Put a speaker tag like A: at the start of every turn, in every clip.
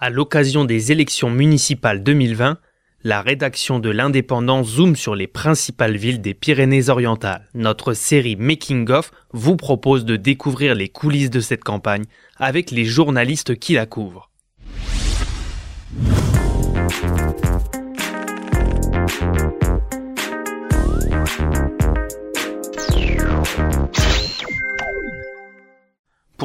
A: À l'occasion des élections municipales 2020, la rédaction de l'Indépendant zoome sur les principales villes des Pyrénées-Orientales. Notre série Making of vous propose de découvrir les coulisses de cette campagne avec les journalistes qui la couvrent.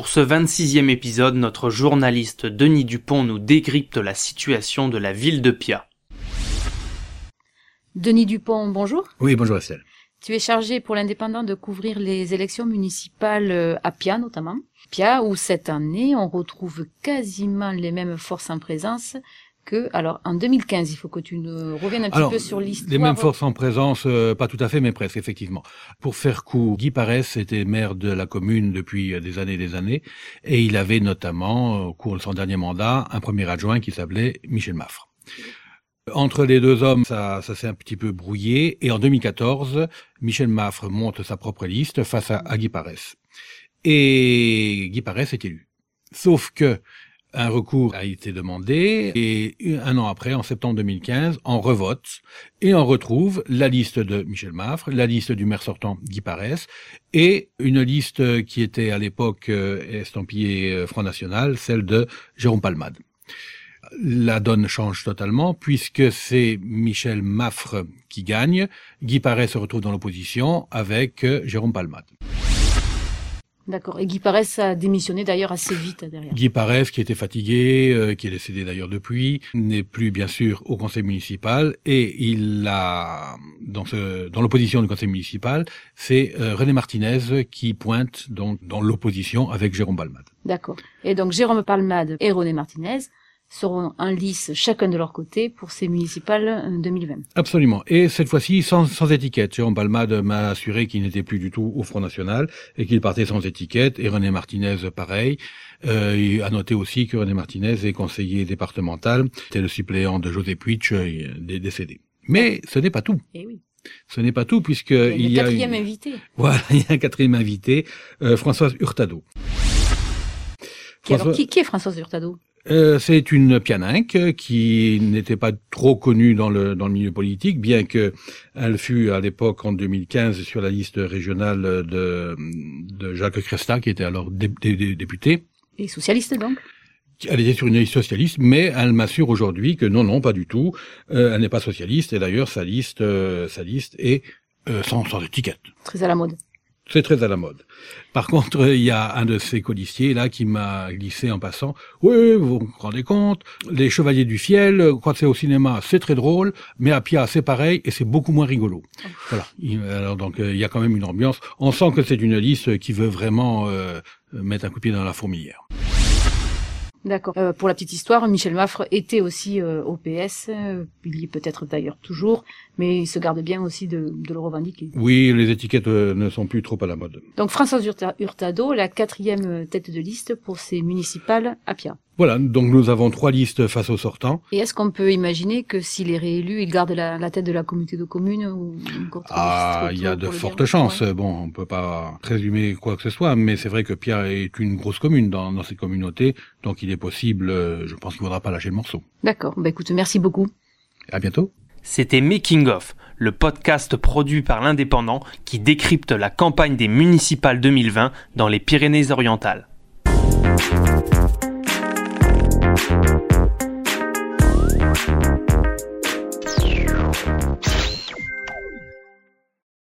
A: Pour ce 26e épisode, notre journaliste Denis Dupont nous décrypte la situation de la ville de Pia.
B: Denis Dupont, bonjour.
C: Oui, bonjour Estelle.
B: Tu es chargé pour l'indépendant de couvrir les élections municipales euh, à Pia notamment. Pia où cette année on retrouve quasiment les mêmes forces en présence que, alors en 2015, il faut que tu nous reviennes un petit peu sur l'histoire.
C: Les mêmes forces en présence, euh, pas tout à fait, mais presque, effectivement. Pour faire court, Guy Parès était maire de la commune depuis euh, des années et des années, et il avait notamment, au cours de son dernier mandat, un premier adjoint qui s'appelait Michel Maffre. Entre les deux hommes, ça, ça s'est un petit peu brouillé, et en 2014, Michel Maffre monte sa propre liste face à, à Guy Parès. Et Guy Parès est élu. Sauf que un recours a été demandé et un an après, en septembre 2015, on revote et on retrouve la liste de Michel Maffre, la liste du maire sortant Guy Parès et une liste qui était à l'époque euh, estampillée euh, Front National, celle de Jérôme Palmade. La donne change totalement puisque c'est Michel Maffre qui gagne. Guy Parès se retrouve dans l'opposition avec euh, Jérôme Palmade.
B: D'accord. Et Guy Parès a démissionné d'ailleurs assez vite derrière.
C: Guy Parès, qui était fatigué, euh, qui est décédé d'ailleurs depuis, n'est plus bien sûr au conseil municipal et il a dans ce dans l'opposition du conseil municipal, c'est euh, René Martinez qui pointe donc dans l'opposition avec Jérôme Palmade.
B: D'accord. Et donc Jérôme Palmade et René Martinez seront en lice chacun de leur côté pour ces municipales 2020.
C: Absolument. Et cette fois-ci sans, sans étiquette. Jérôme Palmade m'a assuré qu'il n'était plus du tout au Front National et qu'il partait sans étiquette. Et René Martinez, pareil. Euh, il a noté aussi que René Martinez est conseiller départemental. C'était le suppléant de José Puig, euh, décédé. Mais ce n'est pas tout.
B: Eh oui.
C: Ce n'est pas tout puisque
B: il y a,
C: il y a
B: quatrième
C: une-
B: invité.
C: Voilà, il y a un quatrième invité, euh, Françoise Hurtado.
B: Qui, alors, qui, qui est Françoise Hurtado?
C: Euh, c'est une pianinque euh, qui n'était pas trop connue dans le dans le milieu politique, bien que elle fut à l'époque en 2015 sur la liste régionale de de Jacques Cresta, qui était alors dé- dé- dé- député.
B: Et socialiste donc?
C: Elle était sur une liste socialiste, mais elle m'assure aujourd'hui que non, non, pas du tout. Euh, elle n'est pas socialiste et d'ailleurs sa liste euh, sa liste est euh, sans sans étiquette.
B: Très à la mode.
C: C'est très à la mode. Par contre, il y a un de ces colistiers là qui m'a glissé en passant. Oui, vous vous rendez compte, les Chevaliers du Fiel, euh, quand c'est au cinéma, c'est très drôle, mais à Pia, c'est pareil et c'est beaucoup moins rigolo. Voilà. Il- Alors donc, euh, il y a quand même une ambiance. On sent que c'est une liste qui veut vraiment euh, mettre un coup de pied dans la fourmilière.
B: D'accord. Euh, pour la petite histoire, Michel Maffre était aussi euh, au PS. euh, il y est peut-être d'ailleurs toujours, mais il se garde bien aussi de, de le revendiquer.
C: Oui, les étiquettes euh, ne sont plus trop à la mode.
B: Donc Françoise Hurta- Hurtado, la quatrième tête de liste pour ces municipales à Pia.
C: Voilà, donc nous avons trois listes face aux sortants.
B: Et est-ce qu'on peut imaginer que s'il est réélu, il garde la, la tête de la communauté de communes ou une
C: Ah,
B: liste
C: il y a de fortes chances.
B: Ouais.
C: Bon, on peut pas présumer quoi que ce soit, mais c'est vrai que Pierre est une grosse commune dans, dans cette communauté, donc il est possible, euh, je pense qu'il ne faudra pas lâcher le morceau.
B: D'accord. Bah écoute, merci beaucoup.
C: À bientôt.
A: C'était Making of, le podcast produit par l'Indépendant qui décrypte la campagne des municipales 2020 dans les Pyrénées-Orientales.